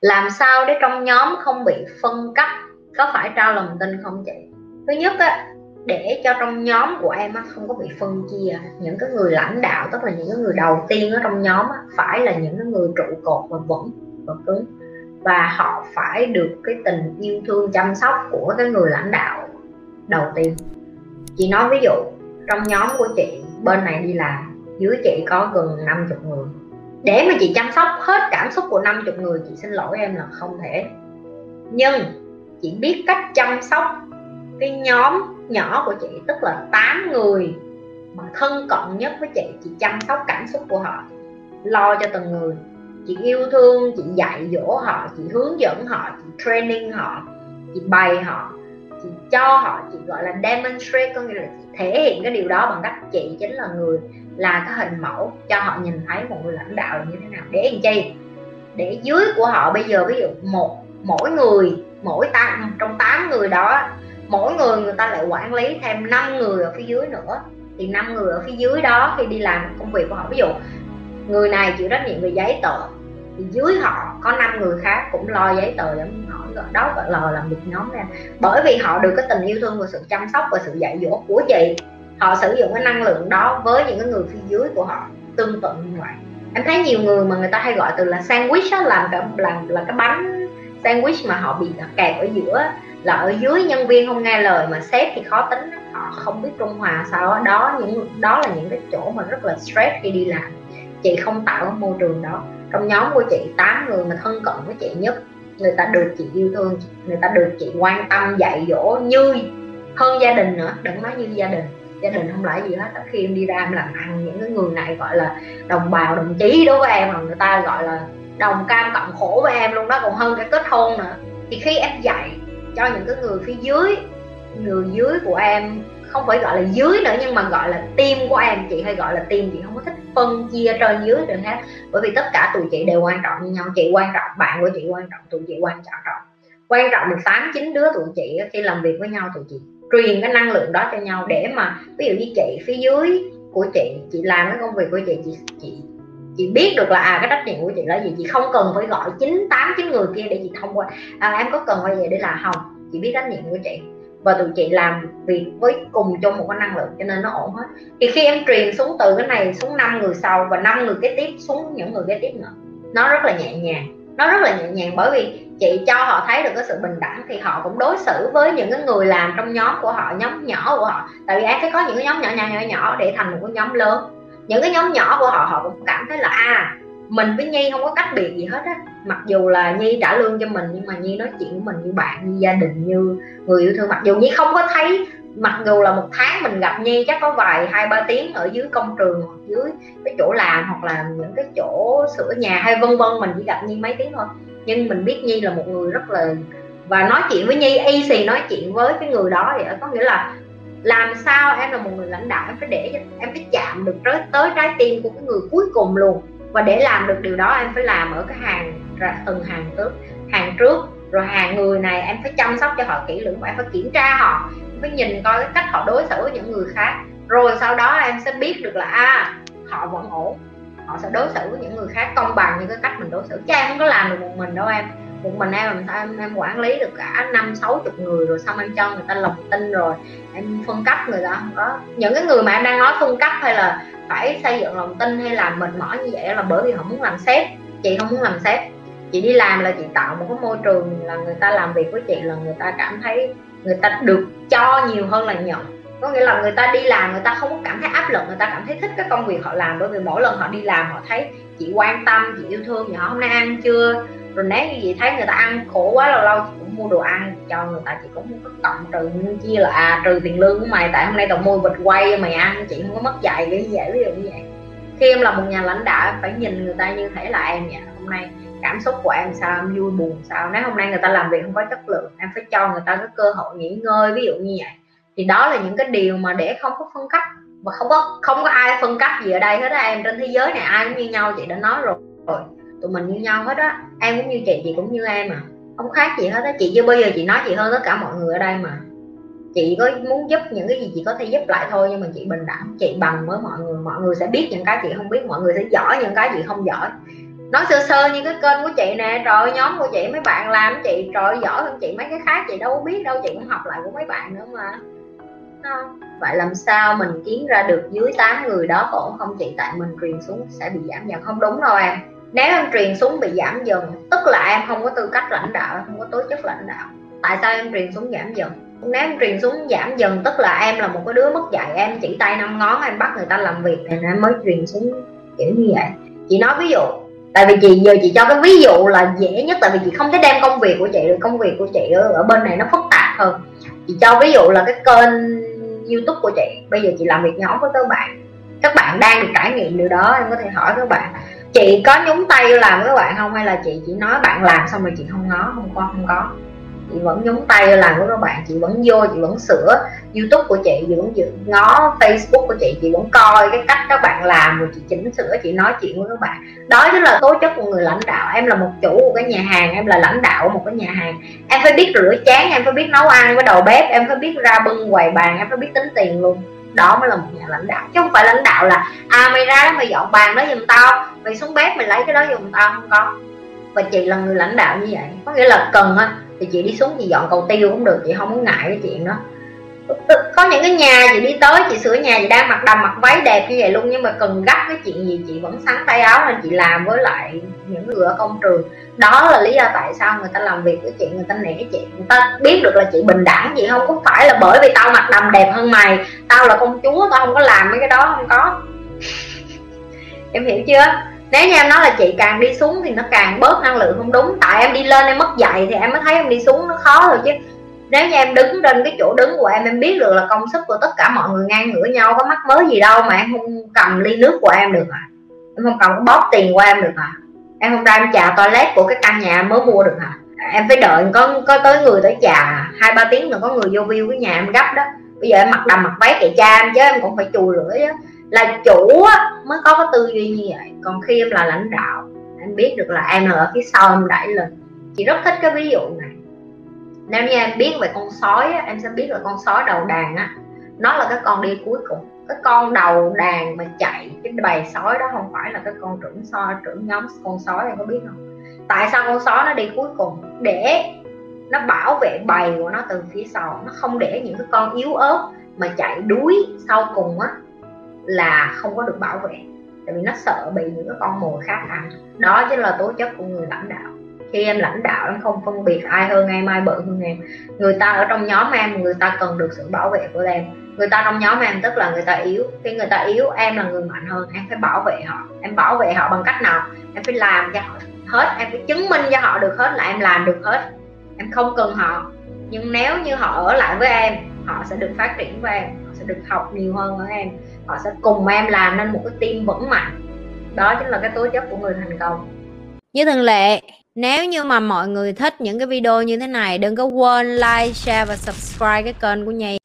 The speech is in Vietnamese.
làm sao để trong nhóm không bị phân cấp? Có phải trao lòng tin không chị? Thứ nhất á để cho trong nhóm của em á, không có bị phân chia. Những cái người lãnh đạo tức là những cái người đầu tiên ở trong nhóm á, phải là những cái người trụ cột và vững và cứng. Và họ phải được cái tình yêu thương chăm sóc của cái người lãnh đạo đầu tiên. Chị nói ví dụ trong nhóm của chị bên này đi làm dưới chị có gần 50 người để mà chị chăm sóc hết cảm xúc của 50 người, chị xin lỗi em là không thể. Nhưng chị biết cách chăm sóc cái nhóm nhỏ của chị, tức là 8 người mà thân cận nhất với chị chị chăm sóc cảm xúc của họ, lo cho từng người. Chị yêu thương, chị dạy dỗ họ, chị hướng dẫn họ, chị training họ, chị bày họ, chị cho họ, chị gọi là demonstrate, có nghĩa là chị thể hiện cái điều đó bằng cách chị chính là người là cái hình mẫu cho họ nhìn thấy một người lãnh đạo là như thế nào. Để làm chi? Để dưới của họ bây giờ, ví dụ một, mỗi người, mỗi ta, trong 8 người đó, mỗi người người ta lại quản lý thêm 5 người ở phía dưới nữa. Thì năm người ở phía dưới đó khi đi làm công việc của họ, ví dụ, người này chịu trách nhiệm về giấy tờ, thì dưới họ có năm người khác cũng lo giấy tờ để họ đó gọi là làm việc nhóm ra. Bởi vì họ được cái tình yêu thương và sự chăm sóc và sự dạy dỗ của chị họ sử dụng cái năng lượng đó với những cái người phía dưới của họ tương tự như vậy. Em thấy nhiều người mà người ta hay gọi từ là sandwich đó, làm cả làm là cái bánh sandwich mà họ bị kẹt ở giữa là ở dưới nhân viên không nghe lời mà sếp thì khó tính họ không biết trung hòa sao đó những đó là những cái chỗ mà rất là stress khi đi làm. Chị không tạo cái môi trường đó. Trong nhóm của chị 8 người mà thân cận với chị nhất người ta được chị yêu thương người ta được chị quan tâm dạy dỗ như hơn gia đình nữa. Đừng nói như gia đình gia đình không lại gì hết. Khi em đi ra em làm ăn, những cái người này gọi là đồng bào, đồng chí đối với em, mà người ta gọi là đồng cam cộng khổ với em luôn đó, còn hơn cái kết hôn nữa. Thì khi em dạy cho những cái người phía dưới, người dưới của em, không phải gọi là dưới nữa, nhưng mà gọi là tim của em, chị hay gọi là tim chị không có thích phân chia trên dưới được hết bởi vì tất cả tụi chị đều quan trọng như nhau, chị quan trọng bạn của chị quan trọng, tụi chị quan trọng quan trọng được tám, chín đứa tụi chị khi làm việc với nhau tụi chị truyền cái năng lượng đó cho nhau để mà ví dụ như chị phía dưới của chị chị làm cái công việc của chị chị chị chị biết được là à cái trách nhiệm của chị là gì chị không cần phải gọi chín tám chín người kia để chị thông qua. À, em có cần quay về để là không chị biết trách nhiệm của chị. Và tụi chị làm việc với cùng chung một cái năng lượng cho nên nó ổn hết. Thì khi em truyền xuống từ cái này xuống năm người sau và năm người kế tiếp xuống những người kế tiếp nữa nó rất là nhẹ nhàng nó rất là nhẹ nhàng bởi vì chị cho họ thấy được cái sự bình đẳng thì họ cũng đối xử với những cái người làm trong nhóm của họ, nhóm nhỏ của họ. Tại vì em phải có những cái nhóm nhỏ nhỏ nhỏ nhỏ để thành một cái nhóm lớn. Những cái nhóm nhỏ của họ họ cũng cảm thấy là à mình với nhi không có cách biệt gì hết á. Mặc dù là nhi trả lương cho mình, nhưng mà nhi nói chuyện với mình như bạn, như gia đình, như người yêu thương. Mặc dù nhi không có thấy mặc dù là một tháng mình gặp nhi chắc có vài hai ba tiếng ở dưới công trường hoặc dưới cái chỗ làm hoặc là những cái chỗ sửa nhà hay vân vân, mình chỉ gặp nhi mấy tiếng thôi. Nhưng mình biết nhi là một người rất là, và nói chuyện với nhi, y xì nói chuyện với cái người đó vậy. Có nghĩa là làm sao em là một người lãnh đạo, em phải để em phải chạm được tới tới trái tim của cái người cuối cùng luôn. Và để làm được điều đó, em phải làm ở cái hàng từng hàng trước hàng trước rồi hàng người này em phải chăm sóc cho họ kỹ lưỡng và em phải kiểm tra họ. Em phải nhìn coi cái cách họ đối xử với những người khác. Rồi sau đó em sẽ biết được là à, họ vẫn ổn. Họ sẽ đối xử với những người khác công bằng như cái cách mình đối xử. Chứ em không có làm được một mình đâu em. Một mình em làm sao em, em quản lý được cả năm sáu chục người rồi xong em cho người ta lòng tin rồi. Em phân cấp người ta không có. Những cái người mà em đang nói phân cấp hay là phải xây dựng lòng tin hay làm mệt mỏi như vậy là bởi vì họ muốn làm sếp. Chị không muốn làm sếp chị đi làm là chị tạo một cái môi trường là người ta làm việc với chị là người ta cảm thấy người ta được cho nhiều hơn là nhận. Có nghĩa là người ta đi làm người ta không có cảm thấy áp lực, người ta cảm thấy thích cái công việc họ làm. Bởi vì mỗi lần họ đi làm họ thấy chị quan tâm, chị yêu thương, nhỏ họ hôm nay ăn chưa? Rồi nếu như chị thấy người ta ăn khổ quá, lâu lâu chị cũng mua đồ ăn cho người ta. Chị cũng không có cộng trừ chia là à trừ tiền lương của mày, tại hôm nay tao mua vịt quay mày ăn, chị không có mất dạy. Cái gì vậy ví dụ như vậy. Khi em là một nhà lãnh đạo, em phải nhìn người ta như thế là em vậy hôm nay cảm xúc của em sao, em vui buồn sao? Nếu hôm nay người ta làm việc không có chất lượng, em phải cho người ta cái cơ hội nghỉ ngơi, ví dụ như vậy. Thì đó là những cái điều mà để không có phân cấp và không có không có ai phân cấp gì ở đây hết á. Em trên thế giới này ai cũng như nhau, chị đã nói rồi. Rồi tụi mình như nhau hết á. Em cũng như chị chị cũng như em mà không khác gì hết á. Chị chưa bao giờ chị nói chị hơn tất cả mọi người ở đây mà. Chị có muốn giúp những cái gì chị có thể giúp lại thôi, nhưng mà chị bình đẳng, chị bằng với mọi người. Mọi người sẽ biết những cái chị không biết, mọi người sẽ giỏi những cái chị không giỏi nói sơ sơ như cái kênh của chị nè. Rồi nhóm của chị, mấy bạn làm chị trời, giỏi hơn chị mấy cái khác, chị đâu có biết đâu. Chị cũng học lại của mấy bạn nữa mà. Không vậy làm sao mình kiếm ra được dưới 8 người đó ổn không chị? Tại mình truyền xuống sẽ bị giảm dần. Không đúng đâu em. Nếu em truyền xuống bị giảm dần, tức là em không có tư cách lãnh đạo không có tố chất lãnh đạo. Tại sao em truyền xuống giảm dần? Nếu em truyền xuống giảm dần, tức là em là một cái đứa mất dạy, em chỉ tay năm ngón, em bắt người ta làm việc thì em mới truyền xuống kiểu như vậy. Chị nói ví dụ tại vì chị giờ chị cho cái ví dụ là dễ nhất tại vì chị không thể đem công việc của chị công việc của chị ở, ở bên này nó phức tạp hơn. Chị cho ví dụ là cái kênh youtube của chị bây giờ chị làm việc nhóm với các bạn. Các bạn đang được trải nghiệm điều đó em có thể hỏi các bạn. Chị có nhúng tay làm với các bạn không? Hay là chị chỉ nói bạn làm xong rồi chị không ngó không có không có? Chị vẫn nhúng tay làm của các bạn, chị vẫn vô, chị vẫn sửa youtube của chị chị vẫn ngó facebook của chị chị vẫn coi cái cách các bạn làm rồi chị chỉnh sửa, chị nói chuyện với các bạn. Đó chính là tố chất của người lãnh đạo, em là một chủ của cái nhà hàng, em là lãnh đạo của một cái nhà hàng. Em phải biết rửa chén, em phải biết nấu ăn với đầu bếp, em phải biết ra bưng quầy bàn, em phải biết tính tiền luôn. Đó mới là một nhà lãnh đạo, chứ không phải lãnh đạo là à mày ra đó mày dọn bàn đó giùm tao, mày xuống bếp mày lấy cái đó giùm tao. Không có. Và chị là người lãnh đạo như vậy, có nghĩa là cần á thì chị đi xuống chị dọn cầu tiêu cũng được, chị không muốn ngại cái chuyện đó. Có những cái nhà chị đi tới, chị sửa nhà, chị đang mặc đầm, mặc váy đẹp như vậy luôn, nhưng mà cần gấp cái chuyện gì chị vẫn sắn tay áo lên, chị làm với lại những người ở công trường. Đó là lý do tại sao người ta làm việc với chị, người ta nể chị. Người ta biết được là chị bình đẳng, chị không có phải là bởi vì tao mặc đầm đẹp hơn mày, tao là công chúa, tao không có làm mấy cái đó, không có. Em hiểu chưa? Nếu như em nói là chị càng đi xuống thì nó càng bớt năng lượng không đúng. Tại em đi lên em mất dạy thì em mới thấy em đi xuống nó khó rồi chứ. Nếu như em đứng trên cái chỗ đứng của em em biết được là công sức của tất cả mọi người ngang ngửa nhau, có mắc mới gì đâu mà em không cầm ly nước của em được à em không cầm, bóp tiền của em được à em không ra em trà toilet của cái căn nhà em mới mua được à em phải đợi có có tới người tới trà hai ba tiếng nữa có người vô view cái nhà em gấp đó. Bây giờ em mặc đầm mặc váy kệ cha em chứ, em cũng phải chùi lưỡi á là chủ á, mới có cái tư duy như vậy. Còn khi em là lãnh đạo em biết được là em là ở phía sau em đẩy lên. Chị rất thích cái ví dụ này. Nếu như em biết về con sói em sẽ biết là con sói đầu đàn á. Nó là cái con đi cuối cùng. Cái con đầu đàn mà chạy cái bầy sói đó không phải là cái con trưởng sói trưởng nhóm con sói em có biết không? Tại sao con sói nó đi cuối cùng? Để nó bảo vệ bầy của nó từ phía sau. Nó không để những cái con yếu ớt mà chạy đuối sau cùng á là không có được bảo vệ. Tại vì nó sợ bị những cái con mồi khác ăn. Đó chính là tố chất của người lãnh đạo. Khi em lãnh đạo, em không phân biệt ai hơn em ai bự hơn em. Người ta ở trong nhóm em, người ta cần được sự bảo vệ của em. Người ta trong nhóm em tức là người ta yếu. Khi người ta yếu, em là người mạnh hơn, em phải bảo vệ họ. Em bảo vệ họ bằng cách nào? Em phải làm cho họ hết. Em phải chứng minh cho họ được hết là em làm được hết. Em không cần họ. Nhưng nếu như họ ở lại với em, họ sẽ được phát triển với em. Họ sẽ được học nhiều hơn ở em họ sẽ cùng em làm nên một cái team vững mạnh. Đó chính là cái tố chất của người thành công. Như thường lệ, nếu như mà mọi người thích những cái video như thế này, đừng có quên like, share và subscribe cái kênh của Nhi.